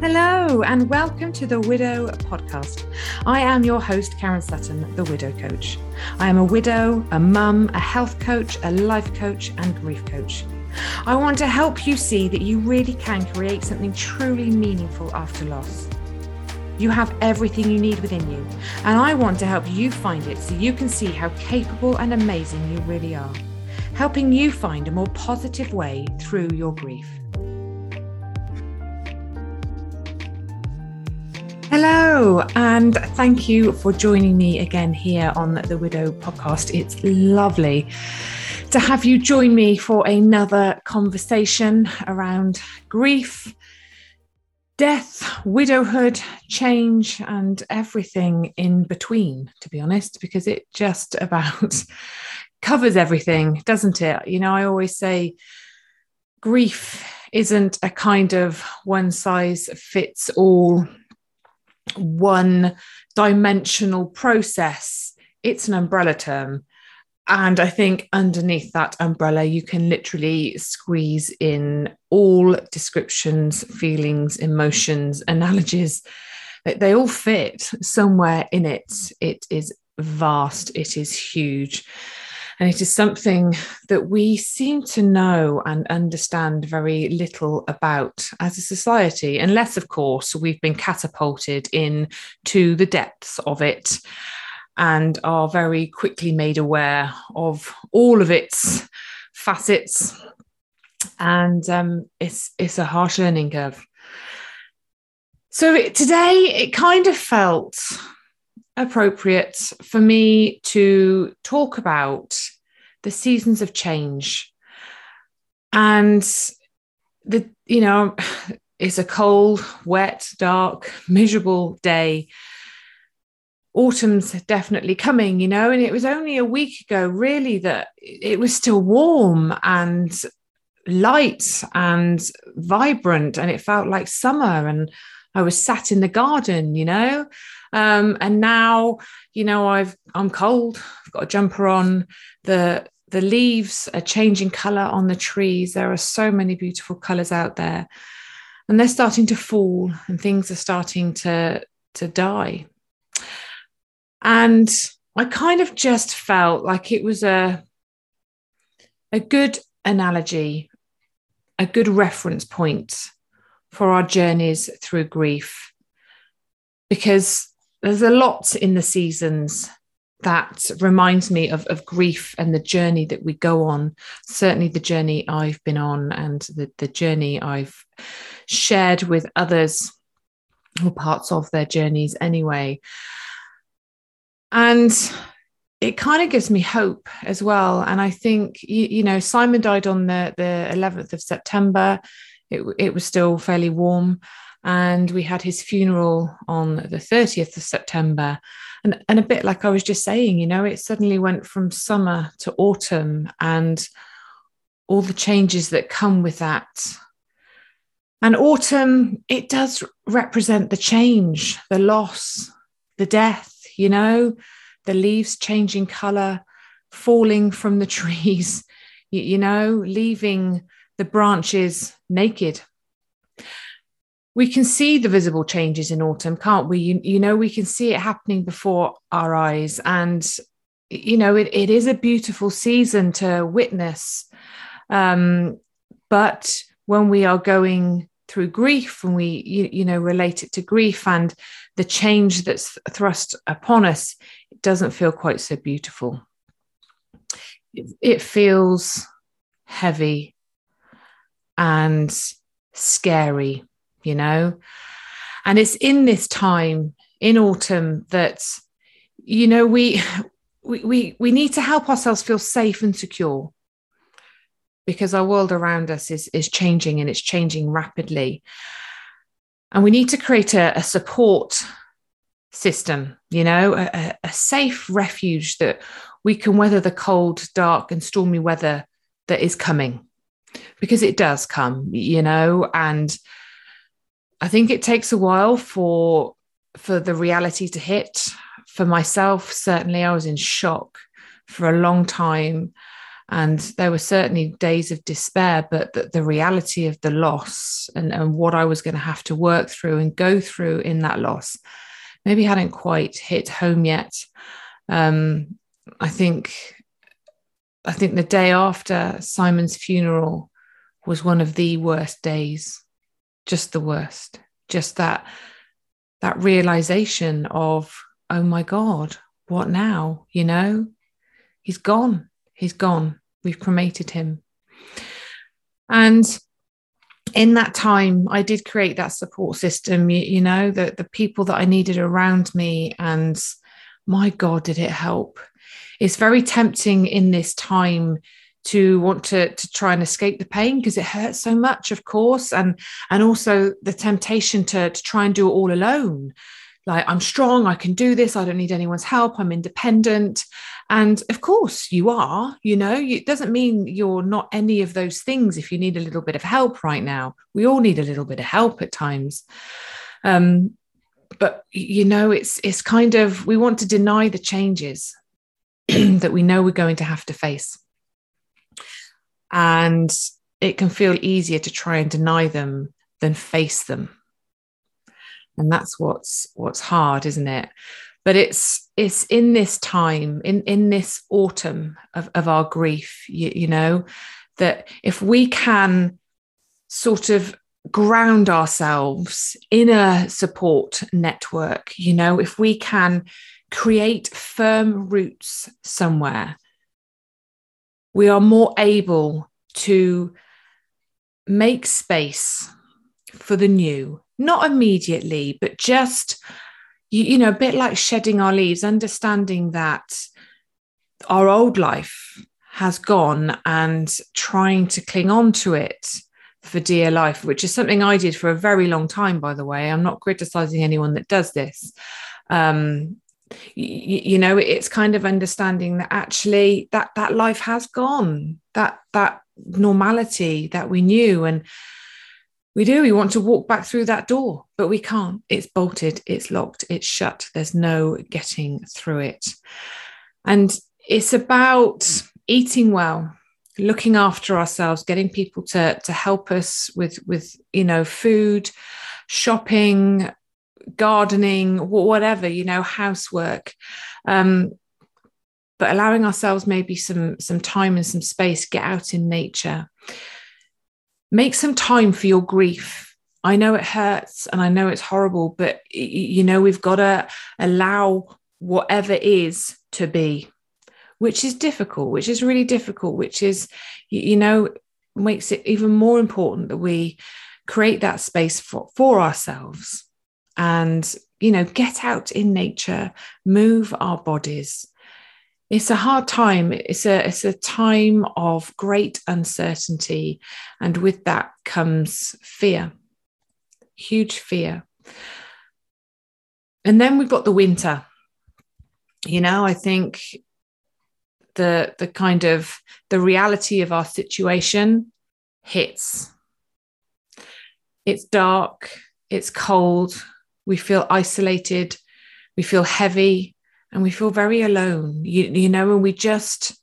Hello, and welcome to the Widow Podcast. I am your host, Karen Sutton, the Widow Coach. I am a widow, a mum, a health coach, a life coach, and grief coach. I want to help you see that you really can create something truly meaningful after loss. You have everything you need within you, and I want to help you find it so you can see how capable and amazing you really are, helping you find a more positive way through your grief. And thank you for joining me again here on the Widow podcast. It's lovely to have you join me for another conversation around grief, death, widowhood, change, and everything in between, to be honest, because it just about covers everything, doesn't it? You know, I always say grief isn't a kind of one size fits all one dimensional process, it's an umbrella term. And I think underneath that umbrella, you can literally squeeze in all descriptions, feelings, emotions, analogies. They all fit somewhere in it. It is vast, it is huge. And it is something that we seem to know and understand very little about as a society, unless, of course, we've been catapulted into the depths of it and are very quickly made aware of all of its facets. And um, it's, it's a harsh learning curve. So it, today it kind of felt appropriate for me to talk about the seasons of change. And the, you know, it's a cold, wet, dark, miserable day. Autumn's definitely coming, you know, and it was only a week ago, really, that it was still warm and light and vibrant, and it felt like summer. And I was sat in the garden, you know, um, and now, you know, I've I'm cold. I've got a jumper on. The the leaves are changing color on the trees. There are so many beautiful colors out there, and they're starting to fall, and things are starting to to die. And I kind of just felt like it was a a good analogy, a good reference point for our journeys through grief, because there's a lot in the seasons that reminds me of, of grief and the journey that we go on. Certainly, the journey I've been on and the, the journey I've shared with others or parts of their journeys anyway. And it kind of gives me hope as well. And I think, you, you know, Simon died on the, the 11th of September. It, it was still fairly warm. And we had his funeral on the 30th of September. And, and a bit like I was just saying, you know, it suddenly went from summer to autumn and all the changes that come with that. And autumn, it does represent the change, the loss, the death, you know, the leaves changing color, falling from the trees, you, you know, leaving the branches naked we can see the visible changes in autumn, can't we? You, you know, we can see it happening before our eyes. And, you know, it, it is a beautiful season to witness. Um, but when we are going through grief and we, you, you know, relate it to grief and the change that's thrust upon us, it doesn't feel quite so beautiful. It, it feels heavy and scary you know? And it's in this time in autumn that, you know, we, we, we, we need to help ourselves feel safe and secure because our world around us is, is changing and it's changing rapidly. And we need to create a, a support system, you know, a, a, safe refuge that we can weather the cold, dark, and stormy weather that is coming because it does come, you know, and I think it takes a while for for the reality to hit. For myself, certainly, I was in shock for a long time. And there were certainly days of despair, but the, the reality of the loss and, and what I was going to have to work through and go through in that loss maybe hadn't quite hit home yet. Um, I think I think the day after Simon's funeral was one of the worst days, just the worst. Just that that realization of, oh my God, what now? You know, he's gone. He's gone. We've cremated him. And in that time, I did create that support system, you, you know, the, the people that I needed around me. And my God, did it help? It's very tempting in this time to want to to try and escape the pain because it hurts so much of course and and also the temptation to to try and do it all alone. Like i'm strong i can do this i don't need anyone's help i'm independent. And of course you are you know it doesn't mean you're not any of those things if you need a little bit of help right now. We all need a little bit of help at times. Um, but you know it's it's kind of we want to deny the changes that we know we're going to have to face and it can feel easier to try and deny them than face them. And that's what's what's hard isn't it? But it's it's in this time in in this autumn of, of our grief you, you know that if we can sort of ground ourselves in a support network you know if we can create firm roots somewhere we are more able to make space for the new, not immediately, but just, you, you know, a bit like shedding our leaves, understanding that our old life has gone and trying to cling on to it for dear life, which is something I did for a very long time, by the way. I'm not criticizing anyone that does this. Um, you, know it's kind of understanding that actually that that life has gone that that normality that we knew and we do we want to walk back through that door but we can't. It's bolted it's locked it's shut. There's no getting through it. And it's about eating well looking after ourselves getting people to to help us with with you know food shopping gardening, whatever, you know, housework. Um, but allowing ourselves maybe some some time and some space, get out in nature. Make some time for your grief. I know it hurts and I know it's horrible, but you know, we've got to allow whatever is to be, which is difficult, which is really difficult, which is, you know, makes it even more important that we create that space for, for ourselves and you know get out in nature move our bodies. It's a hard time. It's a it's a time of great uncertainty and with that comes fear huge fear. And then we've got the winter. You know i think the the kind of the reality of our situation hits. It's dark it's cold we feel isolated, we feel heavy, and we feel very alone. You, you know, and we just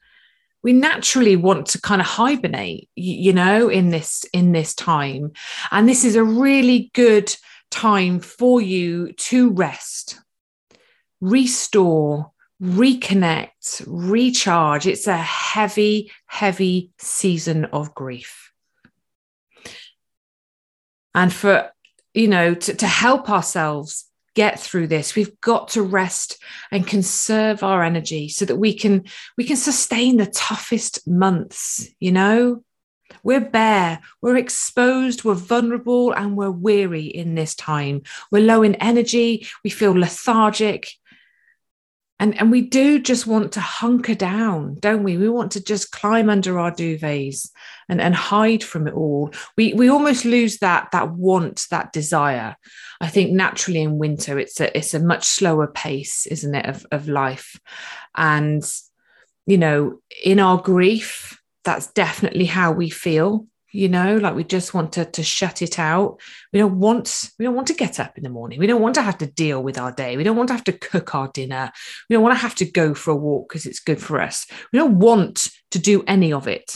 we naturally want to kind of hibernate, you, you know, in this in this time. And this is a really good time for you to rest, restore, reconnect, recharge. It's a heavy, heavy season of grief. And for you know, to, to help ourselves get through this we've got to rest and conserve our energy so that we can we can sustain the toughest months you know? We're bare we're exposed we're vulnerable and we're weary in this time. We're low in energy we feel lethargic and and we do just want to hunker down don't we? We want to just climb under our duvets and and hide from it all. We we almost lose that that want that desire. I think naturally in winter it's a it's a much slower pace isn't it of, of life? And you know in our grief that's definitely how we feel you know like we just want to, to shut it out we don't want we don't want to get up in the morning we don't want to have to deal with our day we don't want to have to cook our dinner we don't want to have to go for a walk because it's good for us we don't want to do any of it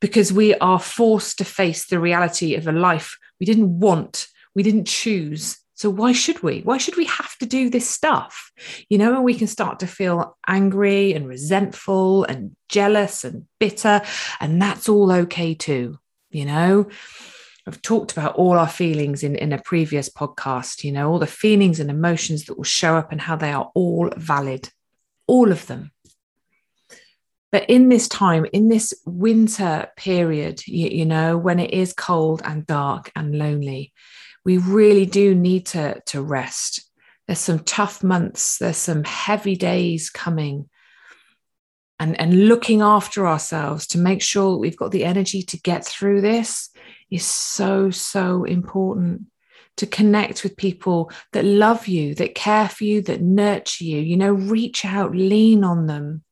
because we are forced to face the reality of a life we didn't want we didn't choose so why should we? Why should we have to do this stuff? You know, and we can start to feel angry and resentful and jealous and bitter. And that's all okay too. You know, I've talked about all our feelings in, in a previous podcast, you know, all the feelings and emotions that will show up and how they are all valid, all of them. But in this time, in this winter period, you, you know, when it is cold and dark and lonely, we really do need to, to rest. There's some tough months, there's some heavy days coming. And, and looking after ourselves to make sure that we've got the energy to get through this is so, so important. To connect with people that love you, that care for you, that nurture you. You know, reach out, lean on them,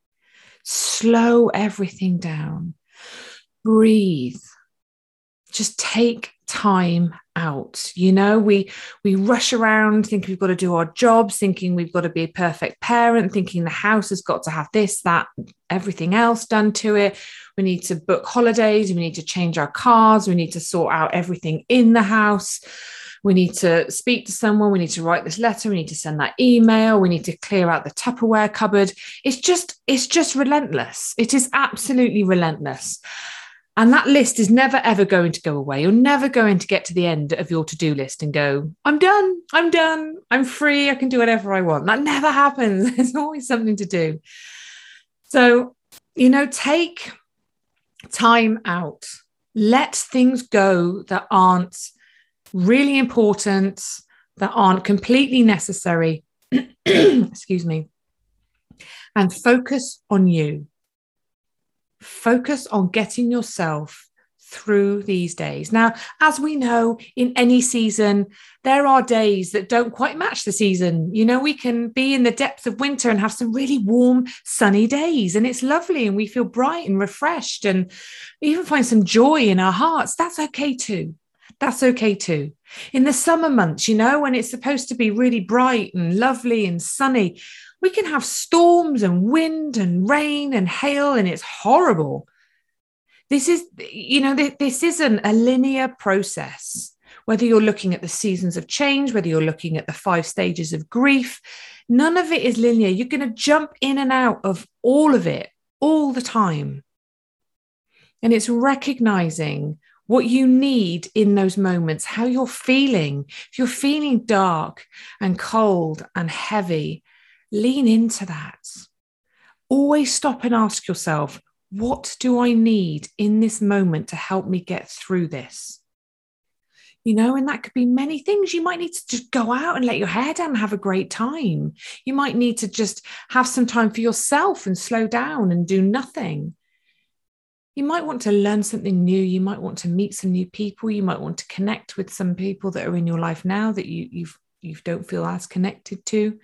slow everything down, breathe, just take time out. You know we we rush around thinking we've got to do our jobs thinking we've got to be a perfect parent thinking the house has got to have this that everything else done to it. We need to book holidays. We need to change our cars. We need to sort out everything in the house. We need to speak to someone. We need to write this letter. We need to send that email. We need to clear out the tupperware cupboard. It's just it's just relentless. It is absolutely relentless and that list is never, ever going to go away. You're never going to get to the end of your to do list and go, I'm done. I'm done. I'm free. I can do whatever I want. That never happens. There's always something to do. So, you know, take time out, let things go that aren't really important, that aren't completely necessary. Excuse me. And focus on you focus on getting yourself through these days. Now, as we know, in any season, there are days that don't quite match the season. You know, we can be in the depths of winter and have some really warm, sunny days, and it's lovely, and we feel bright and refreshed, and even find some joy in our hearts. That's okay too. That's okay too. In the summer months, you know, when it's supposed to be really bright and lovely and sunny, we can have storms and wind and rain and hail, and it's horrible. This is, you know, this isn't a linear process. Whether you're looking at the seasons of change, whether you're looking at the five stages of grief, none of it is linear. You're going to jump in and out of all of it all the time. And it's recognizing what you need in those moments, how you're feeling. If you're feeling dark and cold and heavy, lean into that. Always stop and ask yourself, what do I need in this moment to help me get through this? You know, and that could be many things. You might need to just go out and let your hair down and have a great time. You might need to just have some time for yourself and slow down and do nothing. You might want to learn something new. You might want to meet some new people. You might want to connect with some people that are in your life now that you you've you don't feel as connected to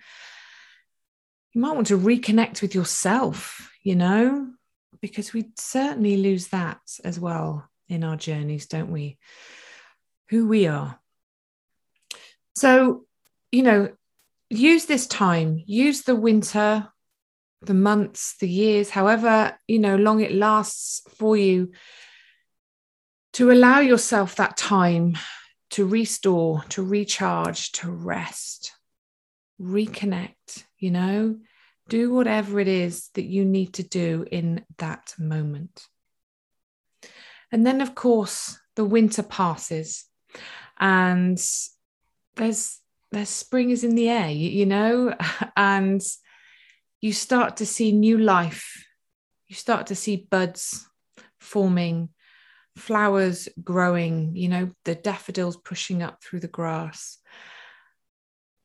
you might want to reconnect with yourself, you know, because we certainly lose that as well in our journeys, don't we? Who we are. So, you know, use this time, use the winter, the months, the years, however, you know, long it lasts for you to allow yourself that time to restore, to recharge, to rest, reconnect, you know, do whatever it is that you need to do in that moment. And then, of course, the winter passes and there's there's spring is in the air, you, you know, and you start to see new life. You start to see buds forming, flowers growing, you know, the daffodils pushing up through the grass.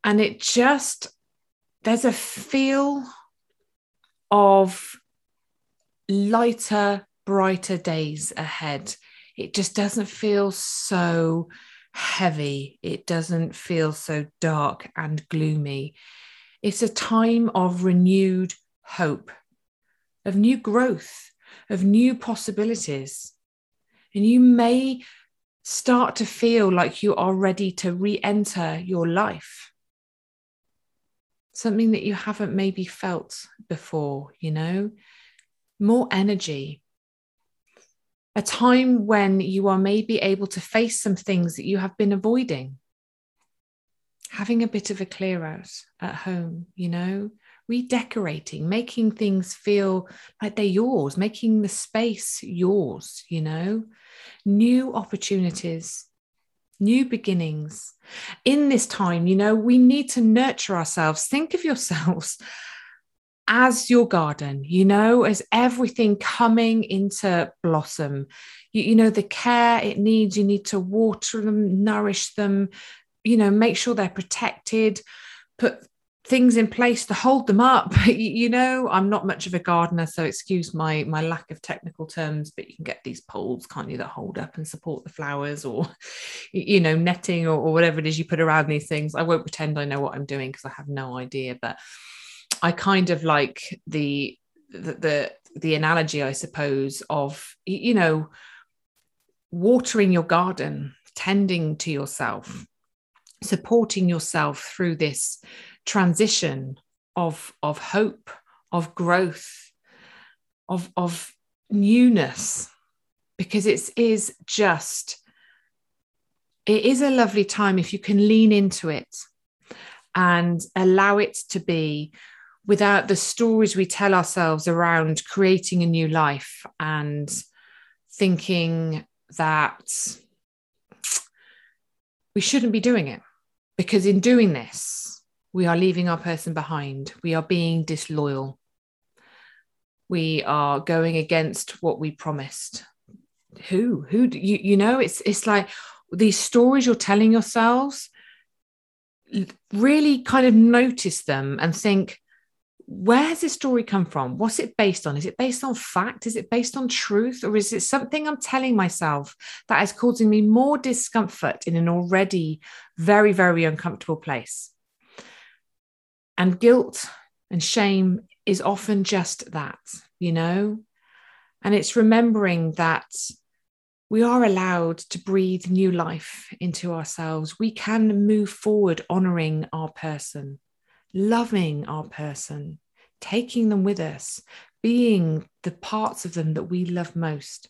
And it just there's a feel of lighter, brighter days ahead. It just doesn't feel so heavy. It doesn't feel so dark and gloomy. It's a time of renewed hope, of new growth, of new possibilities. And you may start to feel like you are ready to re enter your life. Something that you haven't maybe felt before, you know, more energy. A time when you are maybe able to face some things that you have been avoiding. Having a bit of a clear out at home, you know, redecorating, making things feel like they're yours, making the space yours, you know, new opportunities, new beginnings. In this time, you know, we need to nurture ourselves. Think of yourselves as your garden, you know, as everything coming into blossom. You, you know, the care it needs, you need to water them, nourish them, you know, make sure they're protected, put things in place to hold them up. You know i'm not much of a gardener so excuse my my lack of technical terms but you can get these poles can't you that hold up and support the flowers or you know netting or, or whatever it is you put around these things. I won't pretend i know what i'm doing because i have no idea but i kind of like the the the, the analogy i suppose of you know watering your garden tending to yourself supporting yourself through this transition of of hope of growth of of newness because it is just it is a lovely time if you can lean into it and allow it to be without the stories we tell ourselves around creating a new life and thinking that we shouldn't be doing it because in doing this, we are leaving our person behind. We are being disloyal. We are going against what we promised. Who? Who? Do, you, you know, it's it's like these stories you're telling yourselves. Really, kind of notice them and think, where's this story come from? What's it based on? Is it based on fact? Is it based on truth? Or is it something I'm telling myself that is causing me more discomfort in an already very, very uncomfortable place? And guilt and shame is often just that, you know? And it's remembering that we are allowed to breathe new life into ourselves. We can move forward honoring our person loving our person, taking them with us, being the parts of them that we love most.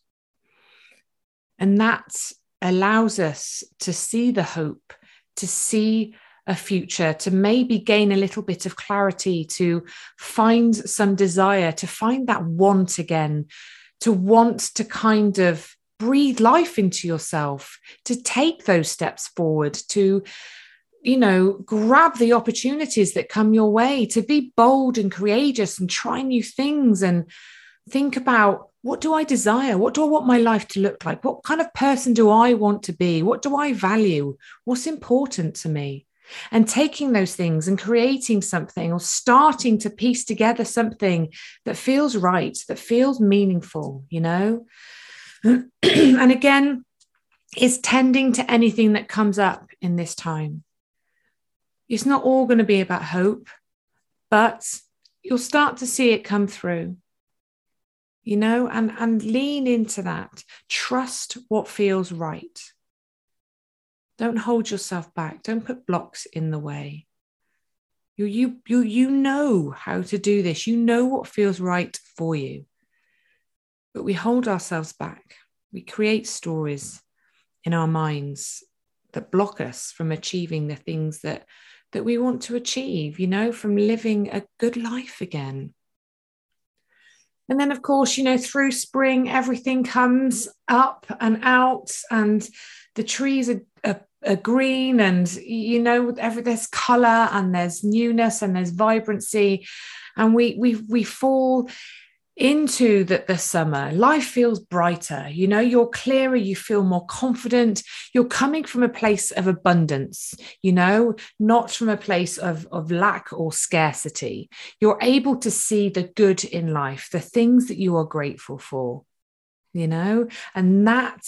And that allows us to see the hope, to see a future, to maybe gain a little bit of clarity, to find some desire, to find that want again, to want to kind of breathe life into yourself, to take those steps forward, to you know, grab the opportunities that come your way, to be bold and courageous and try new things and think about what do I desire? What do I want my life to look like? What kind of person do I want to be? What do I value? What's important to me? And taking those things and creating something or starting to piece together something that feels right, that feels meaningful, you know? and again, is tending to anything that comes up in this time it's not all going to be about hope, but you'll start to see it come through. You know, and, and lean into that. Trust what feels right. Don't hold yourself back. Don't put blocks in the way. You, you, you, you know how to do this. You know what feels right for you. But we hold ourselves back. We create stories in our minds that block us from achieving the things that that we want to achieve, you know, from living a good life again. And then, of course, you know, through spring, everything comes up and out, and the trees are, are, are green, and you know, every, there's color, and there's newness, and there's vibrancy, and we we we fall into the, the summer, life feels brighter. You know, you're clearer, you feel more confident. You're coming from a place of abundance, you know, not from a place of, of lack or scarcity. You're able to see the good in life, the things that you are grateful for, you know, and that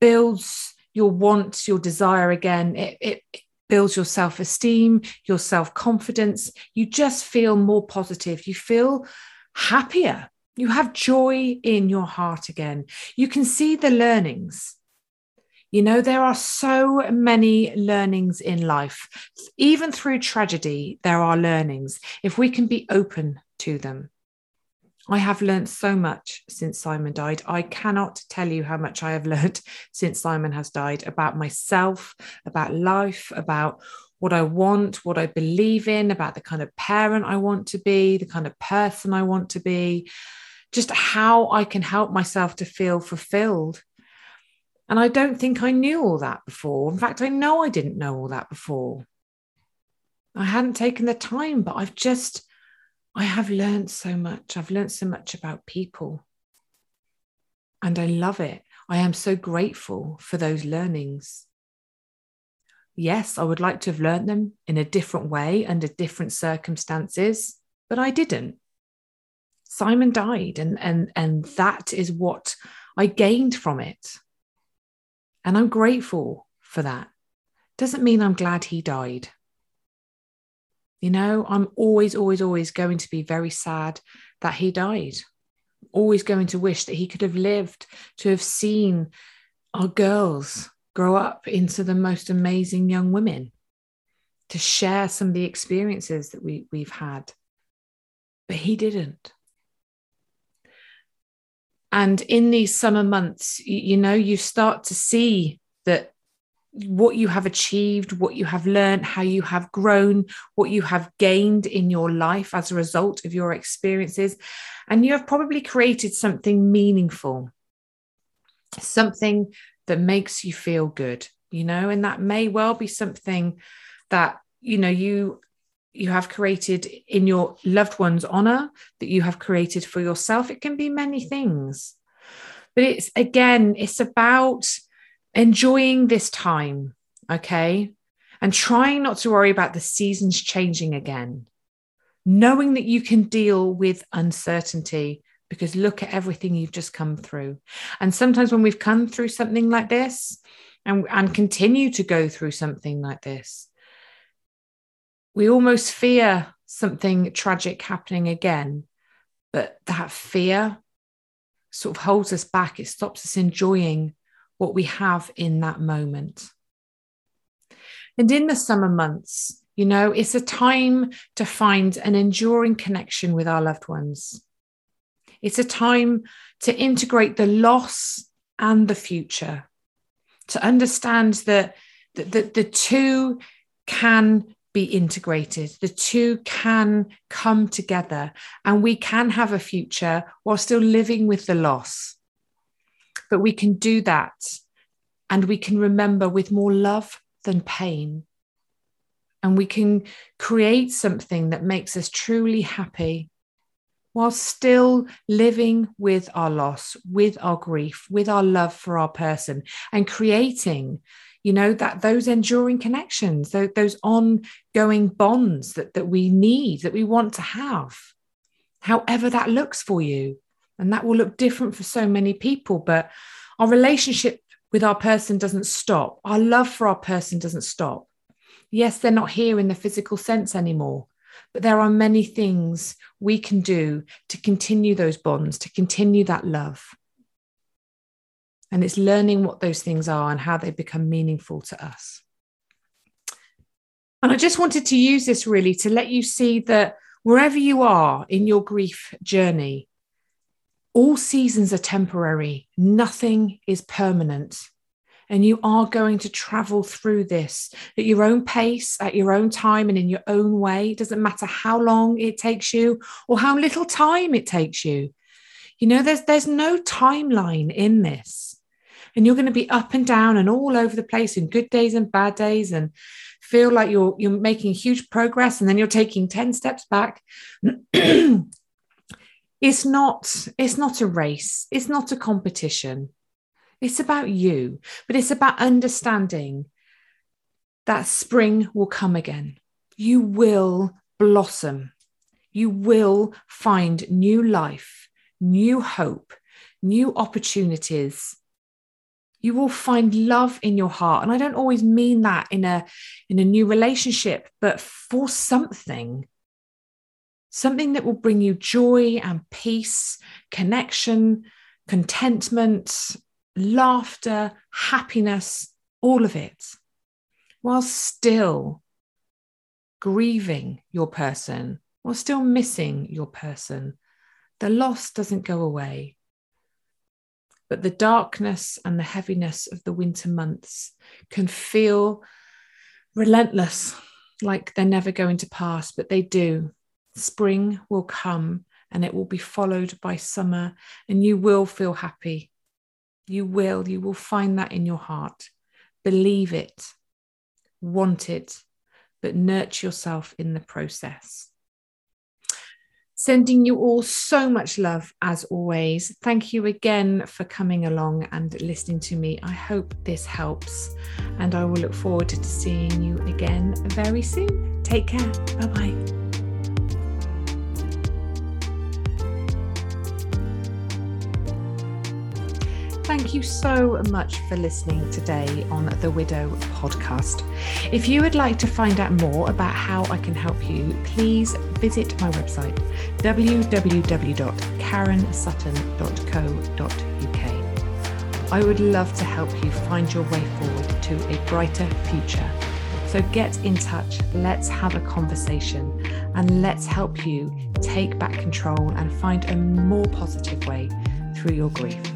builds your wants, your desire again. It, it, it builds your self esteem, your self confidence. You just feel more positive. You feel happier You have joy in your heart again. You can see the learnings. You know, there are so many learnings in life. Even through tragedy, there are learnings if we can be open to them. I have learned so much since Simon died. I cannot tell you how much I have learned since Simon has died about myself, about life, about what I want, what I believe in, about the kind of parent I want to be, the kind of person I want to be, just how I can help myself to feel fulfilled. And I don't think I knew all that before. In fact, I know I didn't know all that before. I hadn't taken the time, but I've just I have learned so much. I've learned so much about people. And I love it. I am so grateful for those learnings. Yes, I would like to have learned them in a different way under different circumstances, but I didn't. Simon died, and, and, and that is what I gained from it. And I'm grateful for that. Doesn't mean I'm glad he died. You know, I'm always, always, always going to be very sad that he died. Always going to wish that he could have lived to have seen our girls grow up into the most amazing young women, to share some of the experiences that we, we've had. But he didn't. And in these summer months, you, you know, you start to see that what you have achieved, what you have learned, how you have grown, what you have gained in your life as a result of your experiences. And you have probably created something meaningful, something that makes you feel good, you know, and that may well be something that, you know, you you have created in your loved one's honor that you have created for yourself it can be many things but it's again it's about enjoying this time, okay? And trying not to worry about the seasons changing again. Knowing that you can deal with uncertainty because look at everything you've just come through. And sometimes when we've come through something like this and, and continue to go through something like this, we almost fear something tragic happening again. But that fear sort of holds us back, it stops us enjoying what we have in that moment. And in the summer months, you know, it's a time to find an enduring connection with our loved ones. It's a time to integrate the loss and the future, to understand that the, the, the two can be integrated, the two can come together, and we can have a future while still living with the loss. But we can do that and we can remember with more love than pain. And we can create something that makes us truly happy while still living with our loss, with our grief, with our love for our person, and creating, you know, that those enduring connections, those, ongoing bonds that, that we need, that we want to have, however that looks for you. And that will look different for so many people, but our relationship with our person doesn't stop. Our love for our person doesn't stop. Yes, they're not here in the physical sense anymore, but there are many things we can do to continue those bonds, to continue that love. And it's learning what those things are and how they become meaningful to us. And I just wanted to use this really to let you see that wherever you are in your grief journey, all seasons are temporary, nothing is permanent. And you are going to travel through this at your own pace, at your own time, and in your own way. It doesn't matter how long it takes you or how little time it takes you. You know, there's, there's no timeline in this. And you're going to be up and down and all over the place in good days and bad days and feel like you're you're making huge progress and then you're taking 10 steps back it's not it's not a race it's not a competition it's about you but it's about understanding that spring will come again. You will blossom. You will find new life new hope new opportunities. You will find love in your heart. And i don't always mean that in a in a new relationship but for something something that will bring you joy and peace, connection, contentment, laughter, happiness, all of it, while still grieving your person, while still missing your person. The loss doesn't go away. But the darkness and the heaviness of the winter months can feel relentless, like they're never going to pass, but they do. Spring will come and it will be followed by summer, and you will feel happy. You will, you will find that in your heart. Believe it, want it, but nurture yourself in the process. Sending you all so much love as always. Thank you again for coming along and listening to me. I hope this helps, and I will look forward to seeing you again very soon. Take care. Bye bye. Thank you so much for listening today on the Widow podcast. If you would like to find out more about how I can help you, please visit my website www.karensutton.co.uk. I would love to help you find your way forward to a brighter future. So get in touch, let's have a conversation, and let's help you take back control and find a more positive way through your grief.